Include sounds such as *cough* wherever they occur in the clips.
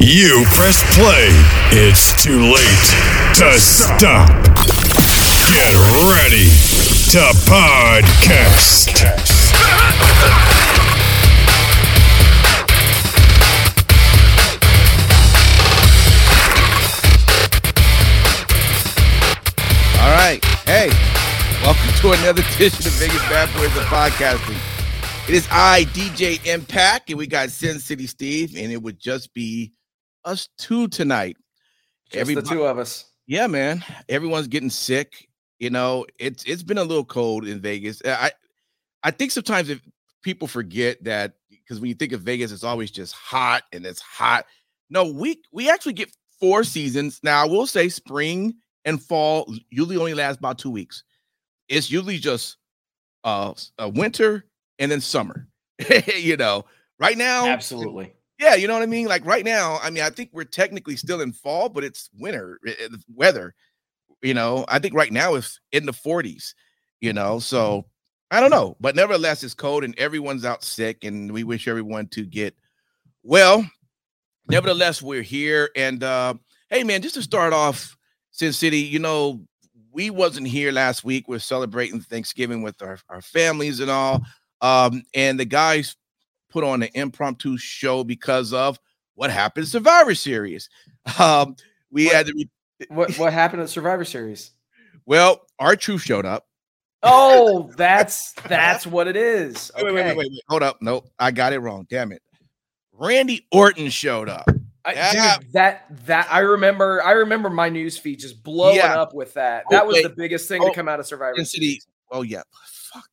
You press play. It's too late to stop. Get ready to podcast. All right. Hey, welcome to another edition of Vegas Bad Boys of Podcasting. It is I, DJ Impact, and we got Sin City Steve, and it would just be us two tonight. Just the two of us. Yeah, man. Everyone's getting sick. You know, it's it's been a little cold in Vegas. I I think sometimes if people forget that because when you think of Vegas, it's always just hot and it's hot. No, we we actually get four seasons. Now, I will say spring and fall usually only last about two weeks. It's usually just uh, a winter and then summer. *laughs* you know, right now, Absolutely. Yeah, you know what I mean. Like right now, I mean, I think we're technically still in fall, but it's winter i- i- weather. You know, I think right now it's in the 40s. You know, so I don't know, but nevertheless, it's cold and everyone's out sick, and we wish everyone to get well. Nevertheless, we're here, and uh, hey, man, just to start off, Sin City, you know, we wasn't here last week. We're celebrating Thanksgiving with our, our families and all. Um, and the guys put on an impromptu show because of what happened in Survivor Series. Um, we What- had to re- What what happened at Survivor Series? well, R-Truth showed up. Oh, *laughs* that's that's what it is. Wait, wait, wait, Okay. wait, wait, wait. Hold up. Nope, I got it wrong. Damn it. Randy Orton showed up. I, Yeah. dude, that that I remember. I remember my news feed just blowing Yeah. up with that. Oh, That was wait. the biggest thing Oh, to come out of Survivor City. Series. Oh yeah. Fuck.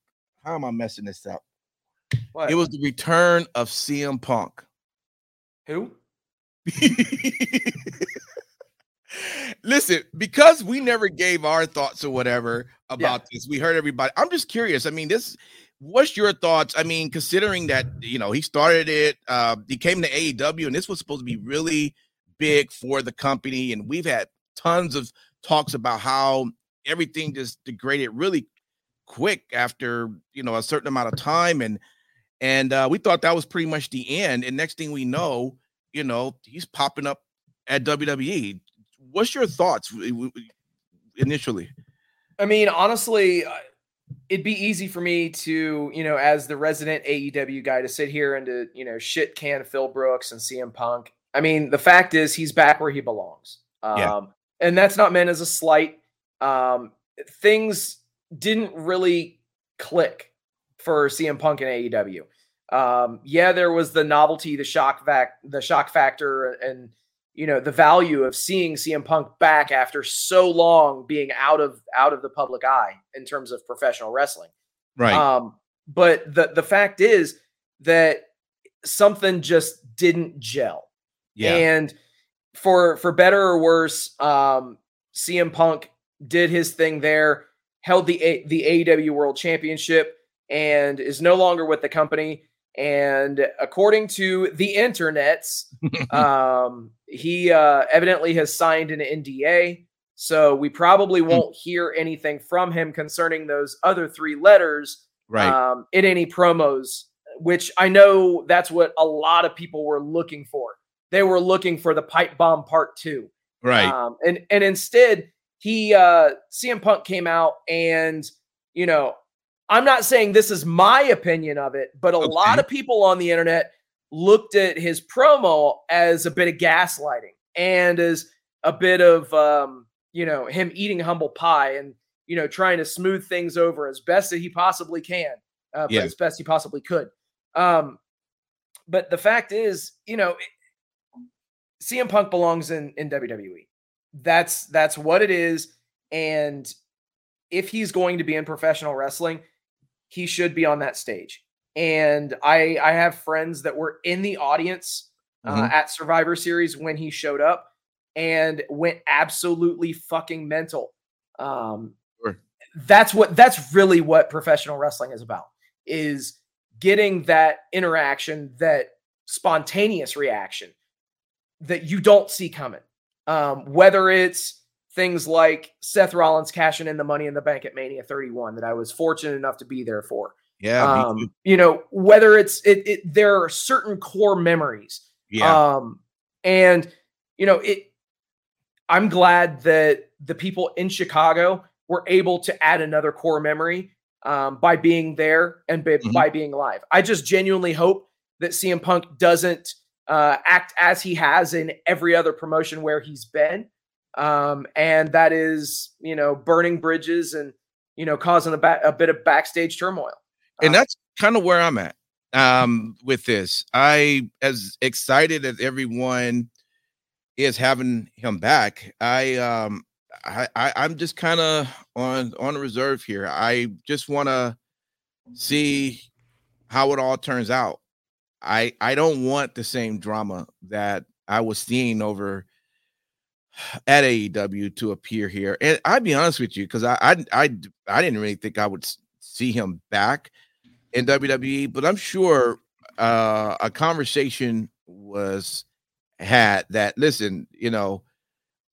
How am I messing this up? What? It was the return of CM Punk. who? *laughs* Listen, because we never gave our thoughts or whatever about this, we heard everybody. I'm just curious. I mean, this. What's your thoughts? I mean, considering that you know he started it, uh, he came to AEW, and this was supposed to be really big for the company, and we've had tons of talks about how everything just degraded really quick after you know a certain amount of time, and and uh, we thought that was pretty much the end. And next thing we know, you know, he's popping up at WWE. What's your thoughts initially? I mean, honestly, uh, it'd be easy for me to, you know, as the resident AEW guy, to sit here and to, you know, shit can Phil Brooks and CM Punk. I mean, the fact is, he's back where he belongs. Um, Yeah. And that's not meant as a slight. Um, things didn't really click for CM Punk and AEW. Um, yeah, there was the novelty, the shock vac, the shock factor, and you know the value of seeing CM Punk back after so long being out of out of the public eye in terms of professional wrestling. Right. Um, but the the fact is that something just didn't gel. yeah. And for for better or worse, um, CM Punk did his thing there, held the A- the AEW World Championship, and is no longer with the company. And according to the internets, *laughs* um, he uh, evidently has signed an NDA. So we probably Hmm. won't hear anything from him concerning those other three letters right. um, in any promos, which I know that's what a lot of people were looking for. They were looking for the pipe bomb part two. right. Um, and and instead, he uh CM Punk came out and you know, I'm not saying this is my opinion of it, but a lot of people on the internet looked at his promo as a bit of gaslighting and as a bit of um, you know, him eating humble pie and you know, trying to smooth things over as best that he possibly can, uh, Yeah. as best he possibly could. Um, but the fact is, you know, CM Punk belongs in in WWE. That's that's what it is. And if he's going to be in professional wrestling, he should be on that stage. And I I have friends that were in the audience uh, Mhm. at Survivor Series when he showed up and went absolutely fucking mental. Um, Sure. That's what that's really what professional wrestling is about is getting that interaction, that spontaneous reaction that you don't see coming. Um, whether it's things like Seth Rollins cashing in the money in the bank at Mania 31 that I was fortunate enough to be there for. Yeah, Um, you know, whether it's it, it there are certain core memories. yeah, Um, and you know, it I'm glad that the people in Chicago were able to add another core memory um, by being there and by, Mhm. by being live. I just genuinely hope that CM Punk doesn't uh, act as he has in every other promotion where he's been. Um, and that is, you know, burning bridges and, you know, causing a, ba- a bit of backstage turmoil. and Uh, that's kind of where I'm at um with this. I as excited as everyone is having him back. I um I, I I'm just kind of on on reserve here. I just want to see how it all turns out. I I don't want the same drama that I was seeing over at AEW to appear here. And I'd be honest with you, because I, I I I didn't really think I would see him back in WWE, but I'm sure uh, a conversation was had that listen, you know,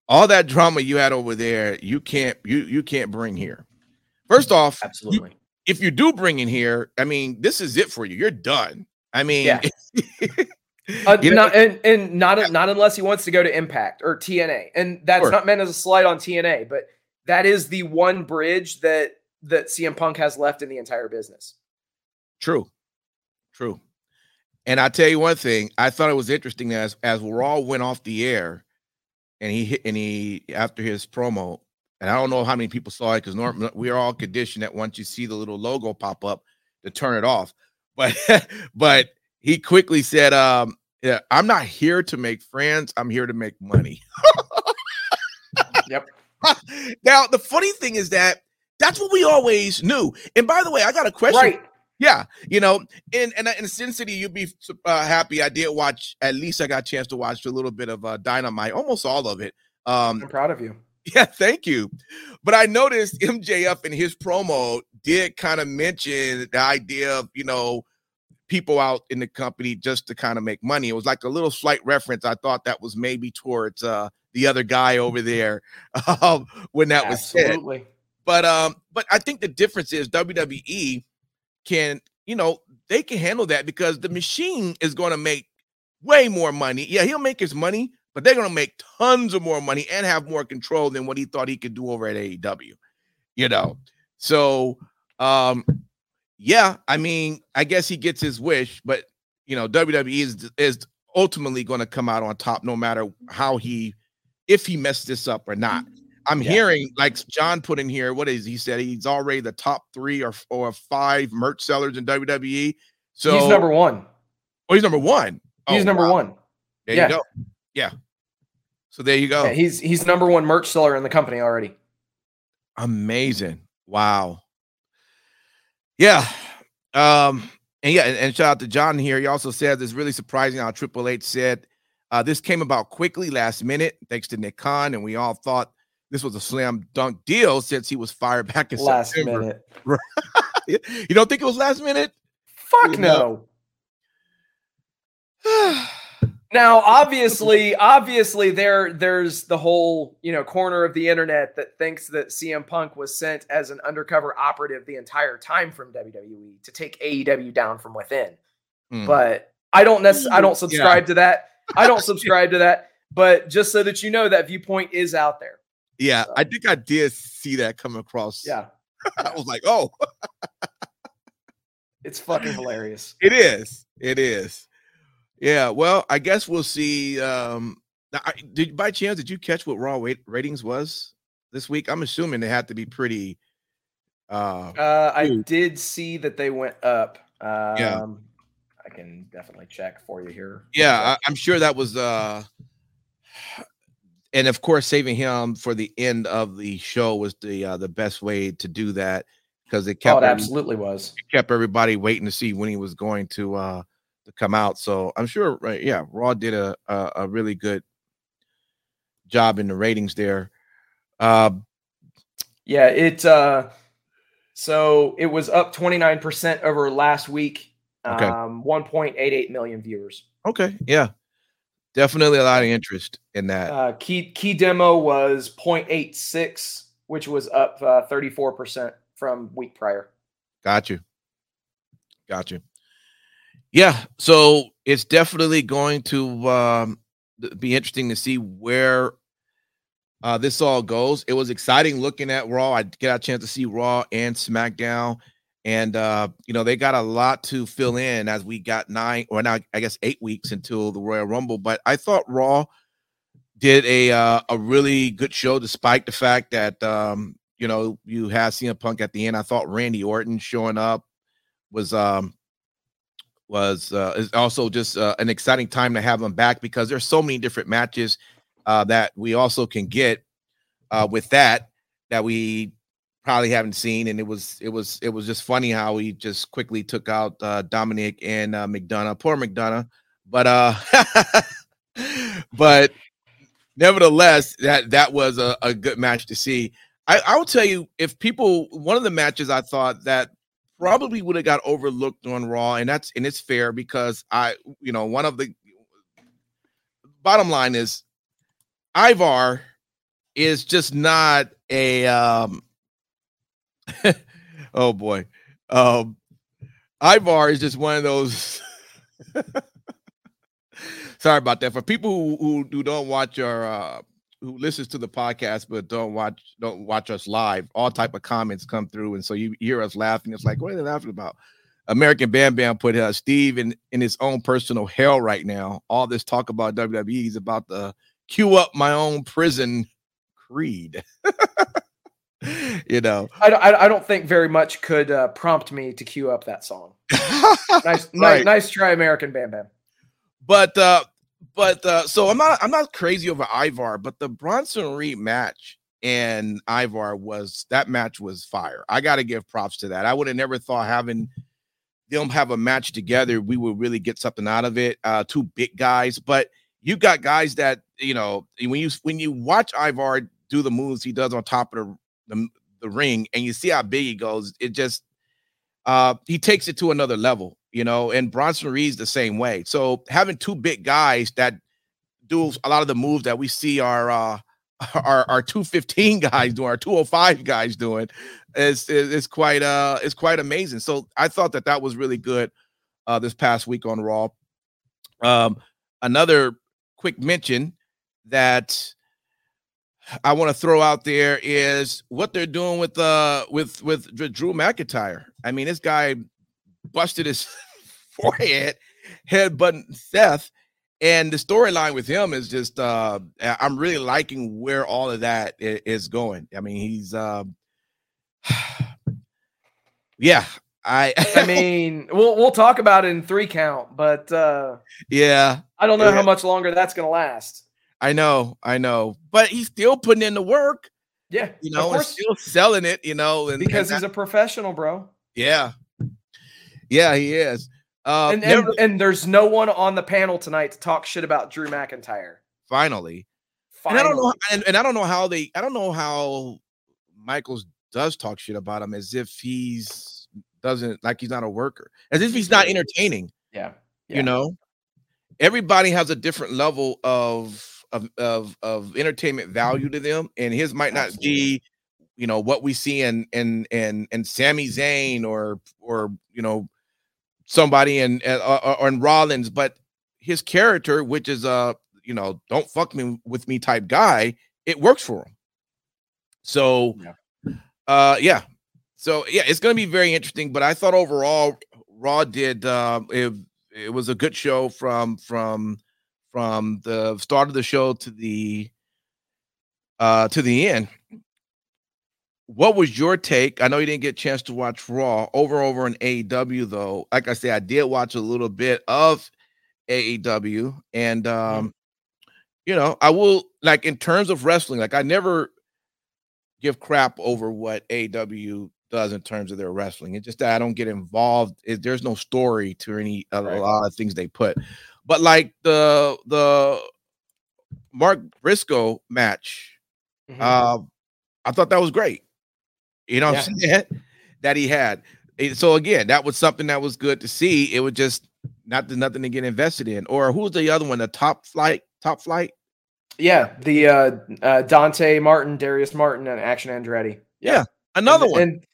all that drama you had over there, you can't you you can't bring here. First off, Absolutely. if you do bring in here, I mean, this is it for you. You're done. I mean, Yeah. *laughs* *laughs* *laughs* Uh, you know, not and, and not not unless he wants to go to Impact or TNA, and that's Sure. not meant as a slight on TNA, but that is the one bridge that that CM Punk has left in the entire business. True, true. And I tell you one thing, I thought it was interesting as as Raw went off the air, and he hit and he after his promo, and I don't know how many people saw it because normally we're all conditioned that once you see the little logo pop up to turn it off, but *laughs* but he quickly said, um, yeah, I'm not here to make friends, I'm here to make money. Yep. *laughs* now the funny thing is that that's what we always knew. And by the way, I got a question Right. yeah, you know, in and in Sin City, you'd be uh, happy. I did watch. At least I got a chance to watch a little bit of uh, Dynamite, almost all of it. Um, I'm proud of you. *laughs* yeah, thank you. But I noticed MJF in his promo did kind of mention the idea of you know people out in the company just to kind of make money. It was like a little slight reference. I thought that was maybe towards uh, the other guy over there *laughs* um, when that was said but um but i think the difference is wwe can you know they can handle that because the machine is going to make way more money yeah he'll make his money but they're going to make tons of more money and have more control than what he thought he could do over at aew you know so um yeah i mean i guess he gets his wish but you know wwe is is ultimately going to come out on top no matter how he if he messed this up or not I'm Yeah. hearing like John put in here. What is he said? He's already the top three or or five merch sellers in WWE. So he's number one. Oh, he's number one. Oh, he's Oh, number wow. one. There yeah. you go. Yeah. So there you go. Yeah, he's he's number one merch seller in the company already. Amazing. Wow. Yeah. Um, and yeah, and, and shout out to John here. He also said it's really surprising how Triple H said uh, this came about quickly last minute, thanks to Nick Khan, and we all thought this was a slam dunk deal since he was fired back in Last September. minute. *laughs* you don't think it was last minute? Fuck no. *sighs* *sighs* *sighs* Now, obviously, obviously, there there's the whole you know corner of the internet that thinks that CM Punk was sent as an undercover operative the entire time from WWE to take AEW down from within. Hmm. But I don't necessarily I don't subscribe to that. I don't subscribe to that. But just so that you know, that viewpoint is out there. yeah, I think I did see that come across. Yeah, *laughs* I was like, oh, *laughs* it's fucking hilarious. It is. It is. Yeah. Well, I guess we'll see. Um, I, did by chance did you catch what Raw wait, ratings was this week? I'm assuming they had to be pretty. Uh, Uh, I did see that they went up. Um, Yeah. I can definitely check for you here. yeah, I, I'm sure that was. Uh, and of course, saving him for the end of the show was the uh, the best way to do that because it Oh, kept it absolutely was. it kept everybody waiting to see when he was going to uh to come out. So I'm sure, right? Yeah, Raw did a a, a really good job in the ratings there. Uh, yeah, it uh so it was up 29% over last week. Okay. Um 1.88 million viewers. okay, yeah, definitely a lot of interest in that. Uh key key demo was 0.86, which was up uh, 34% from week prior. Got you. Got you. Yeah. So it's definitely going to um, be interesting to see where uh, this all goes. It was exciting looking at Raw. I get a chance to see Raw and SmackDown. And uh, you know, they got a lot to fill in as we got nine or now I guess eight weeks until the Royal Rumble. But I thought Raw did a uh, a really good show, despite the fact that um, you know you had CM Punk at the end. I thought Randy Orton showing up was um was uh, is also just uh, an exciting time to have him back because there's so many different matches uh, that we also can get uh, with that that we probably haven't seen, and it was it was it was just funny how he just quickly took out uh, Dominic and uh, McDonagh, poor McDonagh, but uh, *laughs* but nevertheless, that that was a, a good match to see. I, I will tell you, if people, one of the matches I thought that probably would have got overlooked on Raw, and that's and it's fair because I, you know, one of the bottom line is Ivar is just not a um *laughs* oh boy. Um Ivar is just one of those *laughs* sorry about that. For people who, who, who don't watch our uh who listens to the podcast but don't watch don't watch us live, all type of comments come through, and so you hear us laughing. It's like, what are they laughing about? American Bam Bam put uh, Steve in in his own personal hell right now. All this talk about WWE is about to queue up my own prison creed. *laughs* you know, I don't, I I don't think very much could uh, prompt me to queue up that song. *laughs* Nice, nice, nice try, American Bam Bam. but uh but uh so i'm not i'm not crazy over ivar but the bronson reed match and ivar was that match was fire. I gotta give props to that. I would have never thought having them have a match together we would really get something out of it uh two big guys but you got guys that you know when you when you watch ivar do the moves he does on top of the the, the ring and you see how big he goes it just uh he takes it to another level you know and bronson reed's the same way. So having two big guys that do a lot of the moves that we see our uh *laughs* our, our 215 guys doing our 205 guys doing is, is quite uh is quite amazing. So i thought that that was really good uh this past week on raw. Um another quick mention that I want to throw out there is what they're doing with uh with with Dr- Drew McIntyre. I mean, this guy busted his *laughs* forehead, headbutting Seth, and the storyline with him is just uh I'm really liking where all of that is going. I mean, he's um *sighs* yeah, I I mean, we'll we'll talk about it in three count, but uh, yeah, I don't know Yeah. how much longer that's going to last. I know, I know, but he's still putting in the work, Yeah, you know, and still selling it, you know, and because and he's a professional, bro. Yeah. Yeah, he is. Uh and, and never- and there's no one on the panel tonight to talk shit about Drew McIntyre. finally. And I don't know and, and I don't know how they I don't know how Michaels does talk shit about him as if he's doesn't like he's not a worker. As if he's not entertaining, Yeah, yeah. you know. Everybody has a different level of of of, of entertainment value to them and his might not be you know what we see in in in in Sami Zayn or or you know somebody in uh, or, or in Rollins, but his character, which is a you know don't fuck me with me type guy, it works for him. So, Yeah. uh, yeah, so yeah, it's gonna be very interesting. But I thought overall, Raw did uh, it. It was a good show from from from the start of the show to the uh to the end what was your take? I know you didn't get a chance to watch Raw over over in AEW though. Like I said, I did watch a little bit of AEW, and um, you know, I will like in terms of wrestling, like I never give crap over what AEW does in terms of their wrestling. It's just that I don't get involved. It, there's no story to any a, Right. a lot of things they put. But like the the Mark Briscoe match, Mhm. uh, I thought that was great. You know what I'm saying? *laughs* that he had. So again, that was something that was good to see. It was just not nothing to get invested in. Or who's the other one? The top flight, top flight. yeah, the uh, uh, Dante Martin, Darius Martin, and Action Andretti. Yeah, Another and, one. And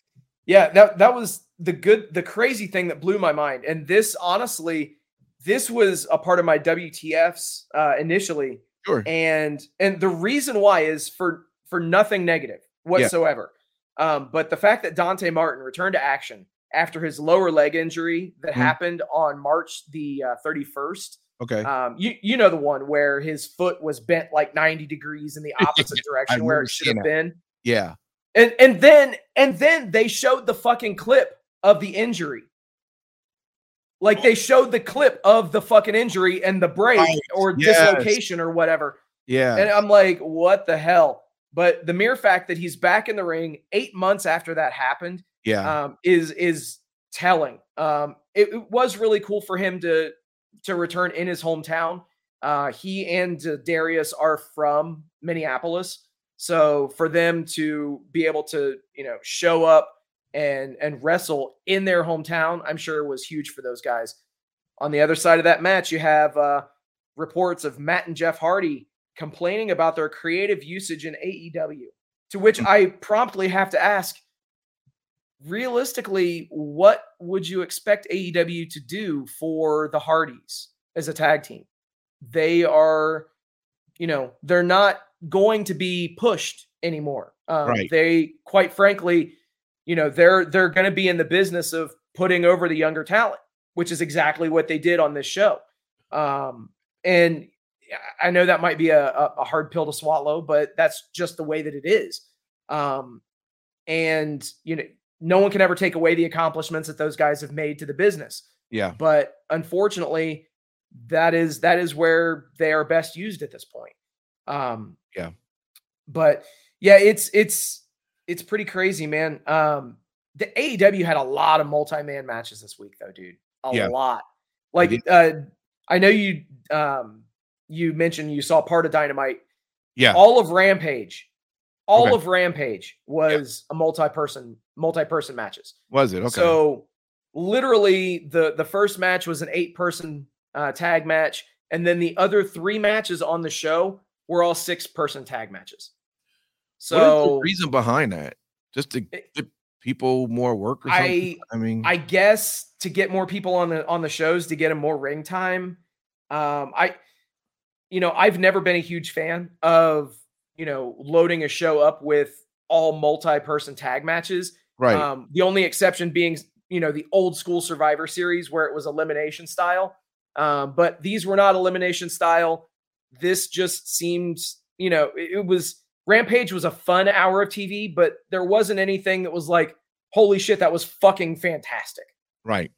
yeah, that that was the good, the crazy thing that blew my mind. And this, honestly, this was a part of my WTFs uh, initially, sure. and and the reason why is for for nothing negative whatsoever. Um, but the fact that Dante Martin returned to action after his lower leg injury that Mhm. happened on March the uh, 31st. Okay. Um, you you know the one where his foot was bent like 90 degrees in the *laughs* opposite direction where it should have been. yeah. And and then and then they showed the fucking clip of the injury. Like they showed the clip of the fucking injury and the break Right. or Yes. dislocation or whatever. Yeah. And I'm like, what the hell? But the mere fact that he's back in the ring eight months after that happened yeah. um, is is telling. Um, it, it was really cool for him to to return in his hometown. Uh, he and uh, Darius are from Minneapolis, so for them to be able to you know show up and and wrestle in their hometown, I'm sure was huge for those guys. On the other side of that match, you have uh, reports of Matt and Jeff Hardy complaining about their creative usage in AEW. To which I promptly have to ask, realistically, what would you expect AEW to do for the Hardys as a tag team? They are, you know, they're not going to be pushed anymore. Um, Right. They, quite frankly, you know, they're they're going to be in the business of putting over the younger talent, which is exactly what they did on this show. Um, and I know that might be a, a, hard pill to swallow, but that's just the way that it is. Um, and you know, no one can ever take away the accomplishments that those guys have made to the business. Yeah. But unfortunately, that is that is where they are best used at this point. Um, Yeah. But yeah, it's it's it's pretty crazy, man. Um, the AEW had a lot of multi-man matches this week, though, dude. A Yeah. lot. Like, uh, I know you um you mentioned you saw part of Dynamite. Yeah. All of Rampage, all Okay. of Rampage was a multi-person multi-person matches. Was it? Okay. So literally the the first match was an eight person uh, tag match, and then the other three matches on the show were all six person tag matches. what is the So reason behind that? Just to It- give people more work or something? I I, mean, I guess to get more people on the on the shows to get them more ring time. Um, I, you know, I've never been a huge fan of you know loading a show up with all multi person tag matches. right. Um, the only exception being, you know, the old school Survivor Series where it was elimination style. Um, but these were not elimination style. This just seemed, you know, it, it was Rampage was a fun hour of TV, but there wasn't anything that was like, holy shit, that was fucking fantastic. right.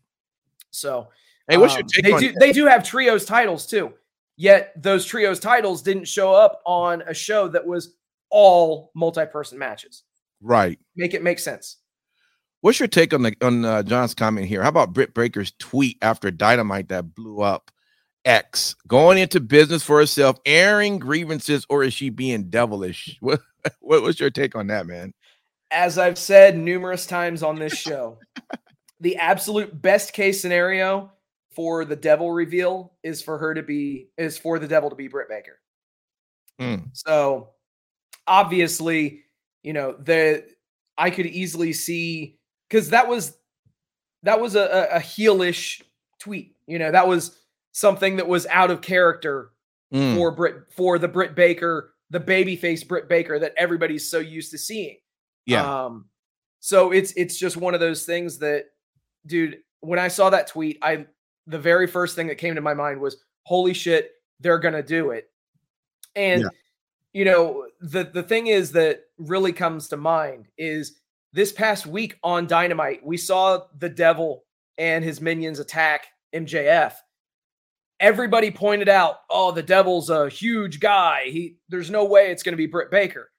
So, Hey, what's your um, take they do they do have trios titles too. Yet those trios titles didn't show up on a show that was all multi-person matches. right? Make it make sense. What's your take on the on uh, John's comment here? How about Britt Baker's tweet after Dynamite that blew up? X going into business for herself, airing grievances, or is she being devilish? *laughs* What what was your take on that, man? as I've said numerous times on this show, the absolute best case scenario for the devil reveal is for her to be is for the devil to be Britt Baker. Mm. So obviously, you know, the I could easily see because that was that was a, a, heelish tweet. You know, that was something that was out of character Mm. for Brit for the Britt Baker, the babyface Britt Baker that everybody's so used to seeing. Yeah, Um, so it's it's just one of those things that, dude, when I saw that tweet, I the very first thing that came to my mind was, holy shit, they're gonna do it. And Yeah. you know, the the thing is that really comes to mind is this past week on Dynamite, we saw the devil and his minions attack MJF. Everybody pointed out, oh, the devil's a huge guy. He there's no way it's gonna be Britt Baker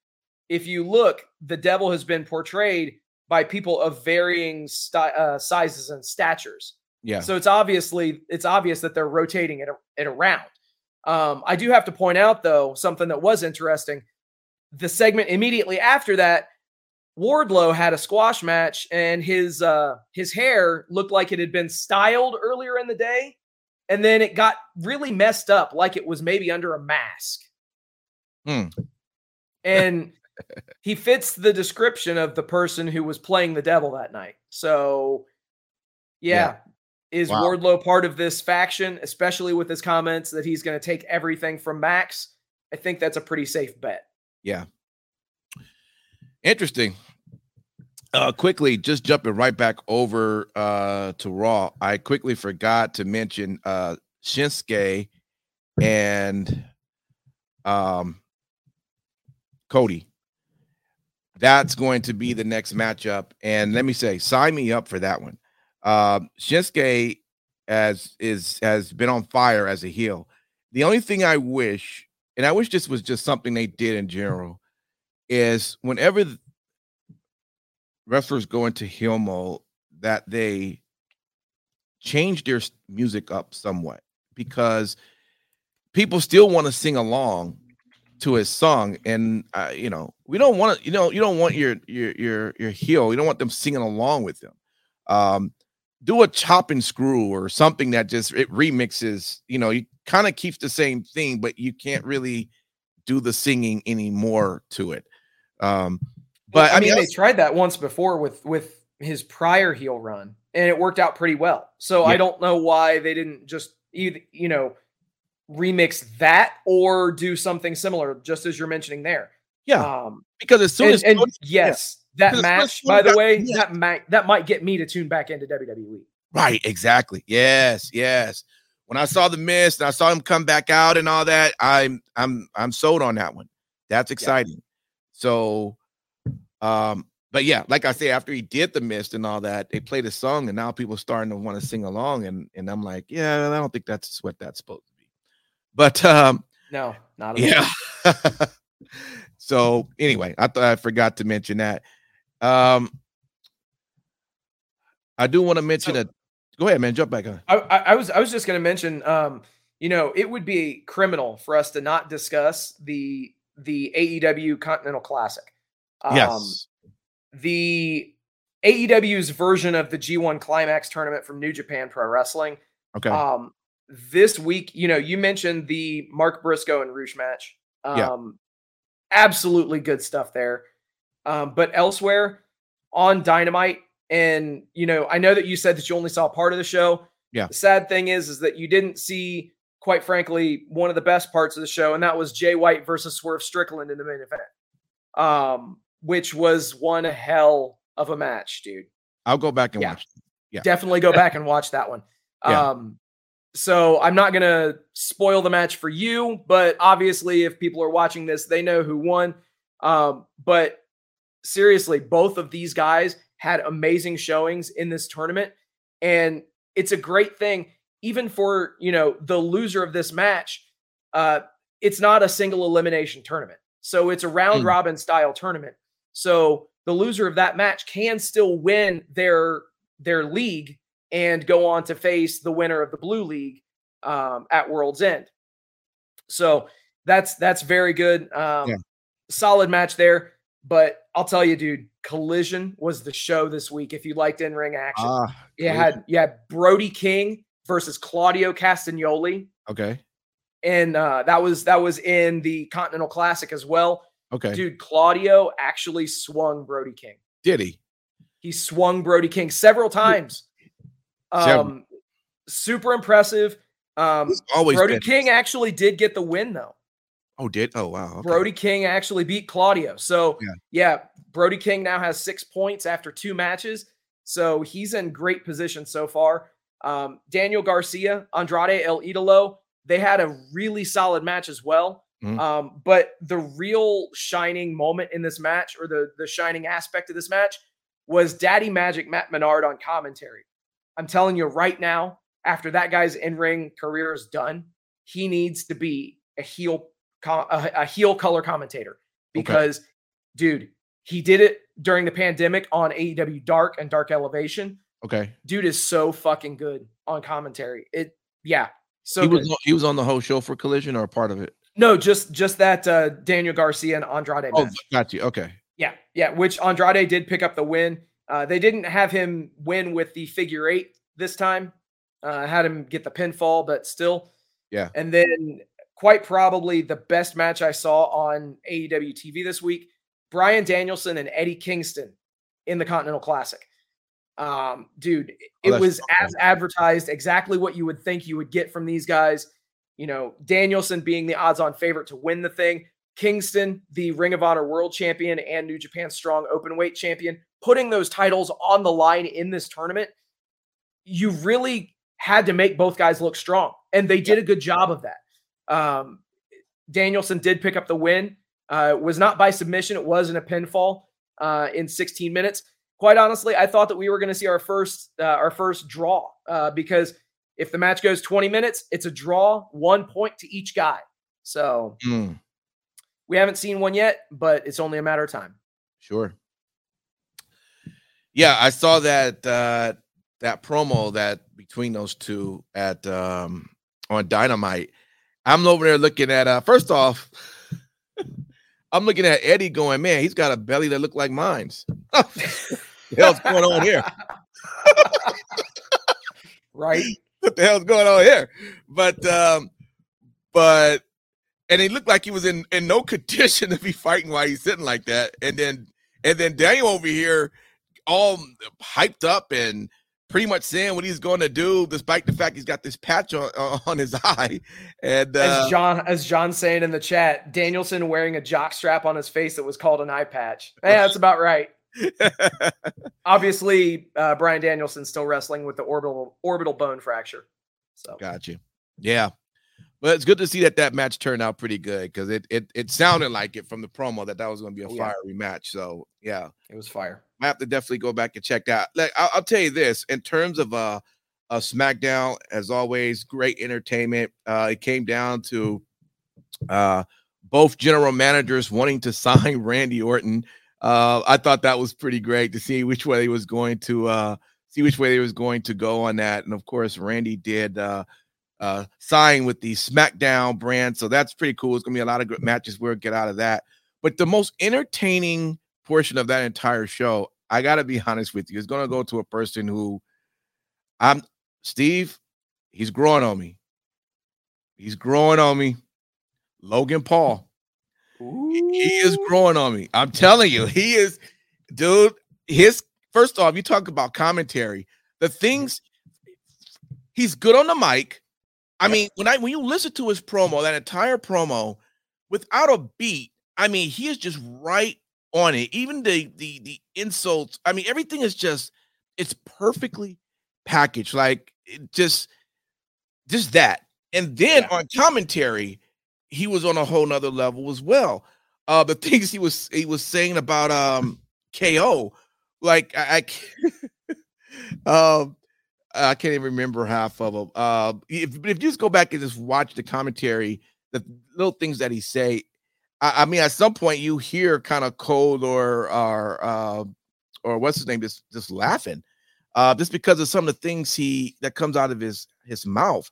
if you look, the devil has been portrayed by people of varying sti- uh, sizes and statures. Yeah. So it's obviously it's obvious that they're rotating it, it around. Um, I do have to point out though something that was interesting. The segment immediately after that, Wardlow had a squash match, and his uh, his hair looked like it had been styled earlier in the day, and then it got really messed up, like it was maybe under a mask. Hmm. And he fits the description of the person who was playing the devil that night. So, yeah, is Wow. Wardlow part of this faction, especially with his comments that he's going to take everything from Max? I think that's a pretty safe bet. Yeah. Interesting. Uh quickly, just jumping right back over uh to Raw. I quickly forgot to mention uh Shinsuke and um Cody. That's going to be the next matchup. And let me say, sign me up for that one. Uh Shinsuke as is has been on fire as a heel. The only thing I wish, and I wish this was just something they did in general, is whenever wrestlers go into heel mode, that they change their music up somewhat because people still want to sing along to his song, and uh, you know we don't want to, you know, you don't want your your your your heel, you don't want them singing along with them. Um, do a chop and screw or something that just it remixes, you know, you kind of keeps the same thing, but you can't really do the singing anymore to it. Um, but I, I, mean, mean, they tried that once before with with his prior heel run, and it worked out pretty well. So I don't know why they didn't just either, you know, remix that or do something similar, just as you're mentioning there. yeah, Um, because as soon and, as and yes, that match, soon as by the that- way, yeah. that might that might get me to tune back into. WWE. right, exactly, yes, yes. When I saw the mist and I saw him come back out and all that, I'm I'm I'm sold on that one. That's exciting. So, um, but yeah, like I say, after he did the mist and all that, they played a song, and now people starting to want to sing along, and and I'm like, yeah, I don't think that's what that's supposed to be. But um, No, not at all. yeah. *laughs* so anyway, I thought I forgot to mention that. Um, I do want to mention So- that. Go ahead, man. Jump back on. I, I, I was I was just going to mention, um, you know, it would be criminal for us to not discuss the the AEW Continental Classic. Um, Yes. the AEW's version of the G1 Climax tournament from New Japan Pro Wrestling. Okay. Um, this week, you know, you mentioned the Mark Briscoe and Rush match. Um, Yeah. absolutely good stuff there. Um, but elsewhere on Dynamite, and you know, I know that you said that you only saw part of the show. Yeah. The sad thing is, is that you didn't see, quite frankly, one of the best parts of the show, and that was Jay White versus Swerve Strickland in the main event. Um, which was one hell of a match, dude I'll go back and yeah. watch. Yeah. definitely go back and watch that one. *laughs* Yeah. Um, so I'm not gonna spoil the match for you, but obviously, if people are watching this, they know who won. Um, but seriously, both of these guys had amazing showings in this tournament, and it's a great thing, even for you know the loser of this match. Uh, it's not a single elimination tournament, so it's a round Mm. robin style tournament. So the loser of that match can still win their their league and go on to face the winner of the blue league um, at World's End. So that's that's very good. Um, Yeah. Solid match there. But I'll tell you, dude, Collision was the show this week. If you liked in ring action, Ah, you had you had Brody King versus Claudio Castagnoli, okay. and uh, that was that was in the Continental Classic as well. Okay. Dude, Claudio actually swung Brody King. Did he? He swung Brody King several times. Um, super impressive. Um, always Brody been- King actually did get the win though. Oh, did? Oh, wow. okay. Brody King actually beat Claudio. So Yeah. yeah. Brody King now has six points after two matches. So he's in great position so far. Um, Daniel Garcia, Andrade El Idolo, they had a really solid match as well. Mhm. Um, but the real shining moment in this match, or the the shining aspect of this match, was Daddy Magic Matt Menard on commentary. I'm telling you right now, after that guy's in ring career is done, he needs to be a heel a, a heel color commentator because, dude, He did it during the pandemic on AEW Dark and Dark Elevation. Okay. Dude is so fucking good on commentary. It yeah, so he was on- he was on the whole show for Collision or a part of it. no, just just that uh Daniel Garcia and Andrade Oh, match. got you. Okay. Yeah, yeah, which Andrade did pick up the win. Uh, they didn't have him win with the figure eight this time. Uh, had him get the pinfall, but still. Yeah. And then quite probably the best match I saw on AEW TV this week: Bryan Danielson and Eddie Kingston in the Continental Classic. Um, dude, Oh, it that's was so as advertised, exactly what you would think you would get from these guys. You know, Danielson being the odds-on favorite to win the thing. Kingston, the Ring of Honor World Champion and New Japan Strong Openweight Champion, putting those titles on the line in this tournament, you really had to make both guys look strong, and they did a good job of that. Um, Danielson did pick up the win. Uh, was not by submission; it was in a pinfall uh, in 16 minutes. Quite honestly, I thought that we were going to see our first uh, our first draw uh, because if the match goes 20 minutes, it's a draw, one point to each guy. So Mm, we haven't seen one yet, but it's only a matter of time. sure. Yeah, I saw that uh that promo that between those two at um on Dynamite. I'm over there looking at uh first off, I'm looking at Eddie going, man, he's got a belly that look like mine's. *laughs* what the hell's going on here? Right? *laughs* what the hell's going on here? But um, but and he looked like he was in in no *laughs* condition to be fighting while he's sitting like that. And then and then Daniel over here, all hyped up and pretty much saying what he's going to do, despite the fact he's got this patch on *laughs* on his eye. And uh, As John as John saying in the chat, Danielson wearing a jock strap on his face that was called an eye patch. Yeah, that's about right. *laughs* Obviously, uh, Bryan Danielson still wrestling with the orbital orbital bone fracture. So got you. Yeah. But it's good to see that that match turned out pretty good because it, it it sounded like it from the promo that that was going to be a Oh, yeah. fiery match. So yeah, it was fire. I have to definitely go back and check that. Like I'll, I'll tell you this, in terms of uh, uh SmackDown, as always, great entertainment. Uh, it came down to uh both general managers wanting to *laughs* sign Randy Orton. Uh, I thought that was pretty great to see which way he was going to uh see which way he was going to go on that. And of course, Randy did uh uh sign with the SmackDown brand, so that's pretty cool. It's gonna be a lot of good matches we'll get out of that. But the most entertaining portion of that entire show, I gotta be *laughs* honest with you, is gonna go to a person who I'm Steve, he's growing on me. He's growing on me. Logan Paul. He is growing on me. I'm telling you, he is, dude. His first off, you talk about commentary. The mm-hmm. things he's good on the mic. I mean, when I when you listen to his promo, that entire promo, without a beat, I mean, he is just right on it. Even the the the insults. I mean, everything is just it's perfectly packaged. Like just just that. And then Yeah. on commentary, he was on a whole nother level as well. Uh the *laughs* things he was he was saying about um KO, like I, I can't- *laughs* um I can't even remember half of them. Uh, if, if you just go back and just watch the commentary, the little things that he say, I, I mean, at some point you hear kind of cold or or uh, or what's his name, just just laughing, uh, just because of some of the things he that comes out of his his mouth.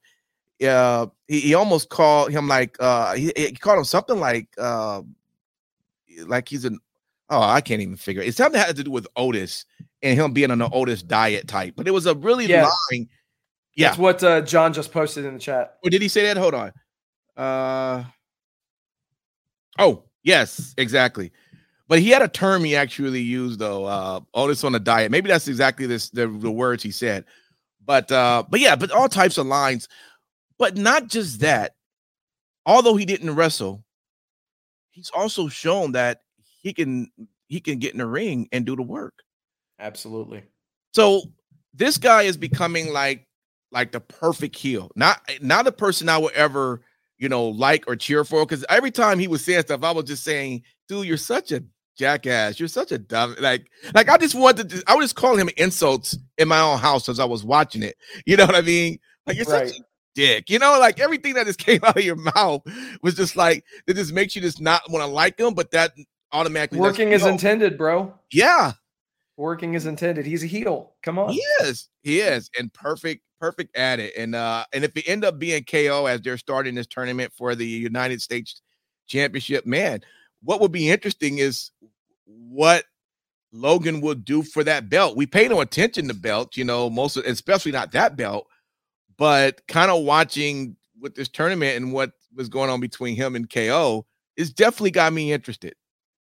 Uh, he, he almost called him like uh, he, he called him something like uh, like he's an oh I can't even figure it. It's something that had to do with Otis and him being on the Otis diet type, but it was a really Yeah. line. Yeah. That's what uh, John just posted in the chat. Or did he say that? Hold on. Uh oh, yes, exactly. But he had a term he actually used though. Uh all this on a diet. Maybe that's exactly this the, the words he said. But uh, but yeah, but all types of lines. But not just that. Although he didn't wrestle, he's also shown that he can he can get in the ring and do the work. Absolutely. So this guy is becoming like like the perfect heel. Not not a person I would ever, you know, like or cheer for. Because every time he was saying stuff, I was just saying, dude, you're such a jackass. You're such a dumb like like I just wanted to I was just calling him insults in my own house as I was watching it. *laughs* You know what I mean? Like you're Right. such a dick. You know, like everything that just *laughs* came out of your mouth was just like it just makes you just not want to like him, but that automatically working as intended, bro. Yeah, working is intended. He's a heel. Come on. He is. He is, and perfect, perfect at it. And uh, and if it end up being KO as they're starting this tournament for the United States Championship, man, what would be interesting is what Logan will do for that belt. We pay no attention to belts, you know, most of, especially not that belt, but kind of watching with this tournament and what was going on between him and KO is definitely got me interested.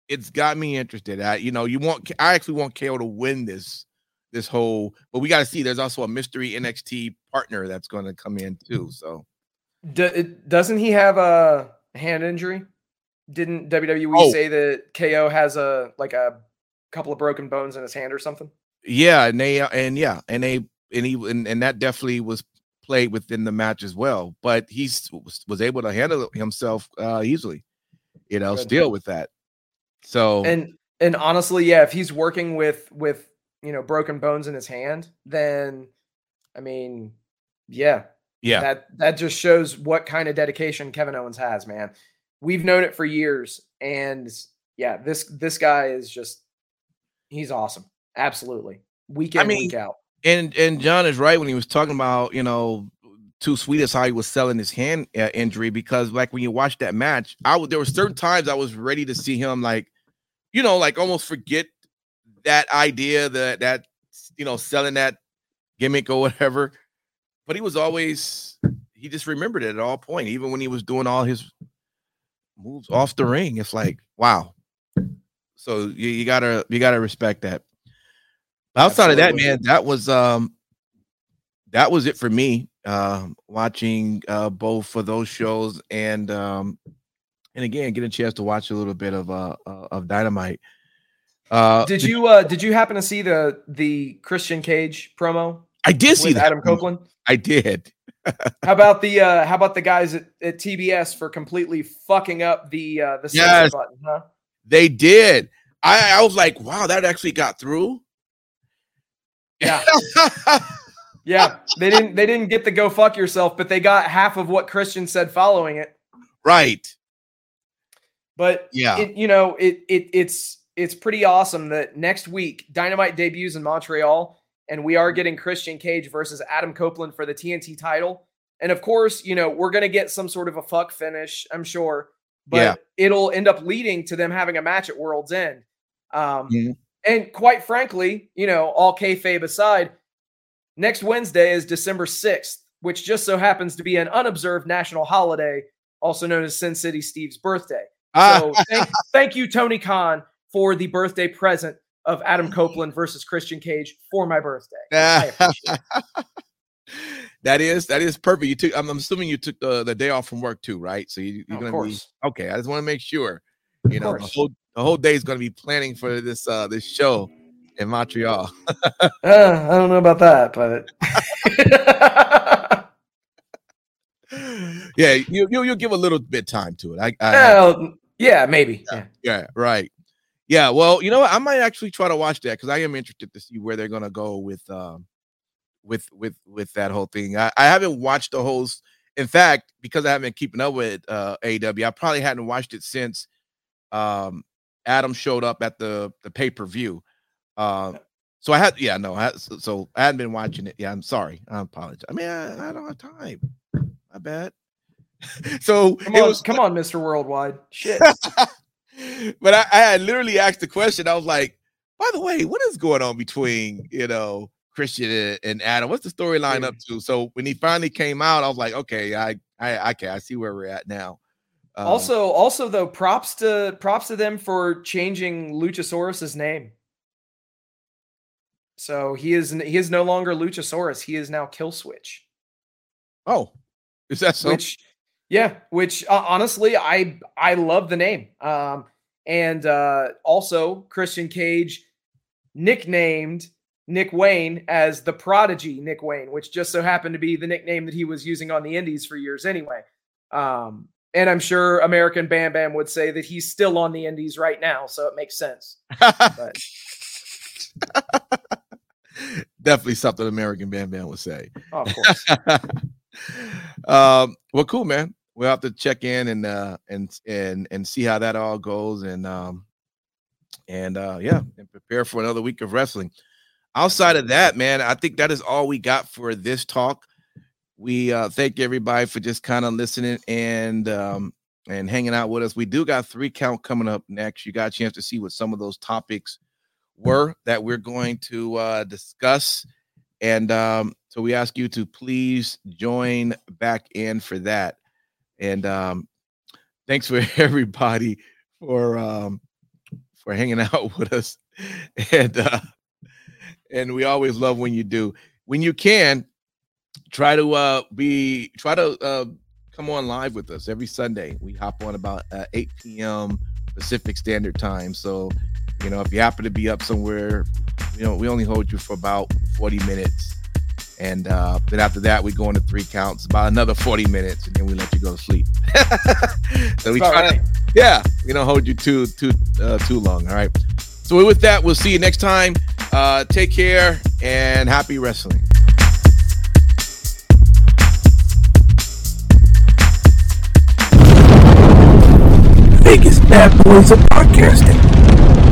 It's got me interested. I, you know, you want I actually want KO to win this this whole, but we got to see. There's also a mystery NXT partner that's going to come in too. So, doesn't he have a hand injury? Didn't WWE oh. say that KO has a like a couple of broken bones in his hand or something? Yeah, and they and yeah, and they and he and, and that definitely was played within the match as well. But he's was able to handle himself uh easily, you know, Good. still with that. So and and honestly, yeah, if he's working with with you know broken bones in his hand, then I mean, yeah, yeah, that that just shows what kind of dedication Kevin Owens has, man. We've known it for years, and yeah, this this guy is just he's awesome, absolutely, week in I mean, week out. And and John is right when he was talking about you know too sweet as how he was selling his hand uh, injury because like when you watch that match, I w- there were certain times I was ready to see him like, you know, like almost forget that idea that that you know selling that gimmick or whatever, but he was always he just remembered it at all point, even when he was doing all his moves off the ring. It's like wow. So you, you gotta you gotta respect that. Outside Absolutely. of that, man, that was um that was it for me. Um, watching uh both for those shows and um and again get a chance to watch a little bit of uh, uh of Dynamite. Uh did you uh did you happen to see the the Christian Cage promo? I did see that. Adam Copeland. I did. how about the uh how about the guys at, at TBS for completely fucking up the uh the yes, button, huh? They did. I I was like, wow, that actually got through. Yeah. *laughs* yeah. They didn't they didn't get the go fuck yourself, but they got half of what Christian said following it. Right. But yeah, it, you know, it it it's it's pretty awesome that next week Dynamite debuts in Montreal, and we are getting Christian Cage versus Adam Copeland for the TNT title. And of course, you know, we're gonna get some sort of a fuck finish, I'm sure, but yeah. it'll end up leading to them having a match at World's End. Um, mm-hmm. And quite frankly, you know, all kayfabe aside, next Wednesday is December 6th, which just so happens to be an unobserved national holiday, also known as Sin City Steve's birthday. So thank, thank you, Tony Khan, for the birthday present of Adam Copeland versus Christian Cage for my birthday. *laughs* that is that is perfect. You took. I'm, I'm assuming you took the, the day off from work too, right? So you, are gonna be okay. I just want to make sure. You know, the whole the whole day is going to be planning for this uh this show in Montreal. *laughs* uh, I don't know about that, but *laughs* yeah, you, you you'll give a little bit time to it. I, I well, yeah, maybe. Yeah, yeah, right. Yeah, well, you know what? I might actually try to watch that because I am interested to see where they're gonna go with um with with with that whole thing. I, I haven't watched the whole. In fact, because I haven't been keeping up with uh AEW, I probably hadn't watched it since um Adam showed up at the the pay per view. Uh, so I had, yeah, no, I had, so I hadn't been watching it. Yeah, I'm sorry. I apologize. I mean, I, I don't have time. My bad. *laughs* so come on, was, come on, Mr. Worldwide. Shit. *laughs* but I, I had literally asked the question. I was like, by the way, what is going on between you know Christian and, Adam? What's the storyline up to? So when he finally came out, I was like, okay, I I okay, I see where we're at now. Um, also, also though, props to props to them for changing Luchasaurus's name. So he is he is no longer Luchasaurus. He is now Killswitch. Oh, is that so? Which, yeah. Which uh, honestly, I I love the name. Um, and uh, also Christian Cage nicknamed Nick Wayne as the Prodigy Nick Wayne, which just so happened to be the nickname that he was using on the Indies for years anyway. Um, and I'm sure American Bam Bam would say that he's still on the Indies right now, so it makes sense. *laughs* Definitely something American Bam Bam would say. Oh, of course. *laughs* um, well, cool, man. We'll have to check in and uh, and and and see how that all goes. And um, and uh, yeah, and prepare for another week of wrestling. Outside of that, man, I think that is all we got for this talk. We uh, thank everybody for just kind of listening and um, and hanging out with us. We do got three count coming up next. You got a chance to see what some of those topics were that we're going to uh, discuss, and um, so we ask you to please join back in for that. And um, thanks for *laughs* everybody for um, for hanging *laughs* out with us, and uh, and we always love when you do. When you can, try to uh, be try to uh, come on live with us every Sunday. We hop on about uh, 8 p.m. Pacific Standard Time. So, you know, if you happen to be up somewhere, you know, we only hold you for about 40 minutes. And uh, then after that, we go into three counts, about another 40 minutes, and then we let you go to sleep. *laughs* so we try right. to, yeah, we don't hold you too too uh, too long. All right. So with that, we'll see you next time. Uh, take care and happy wrestling. Vegas Bad Boys of Podcasting.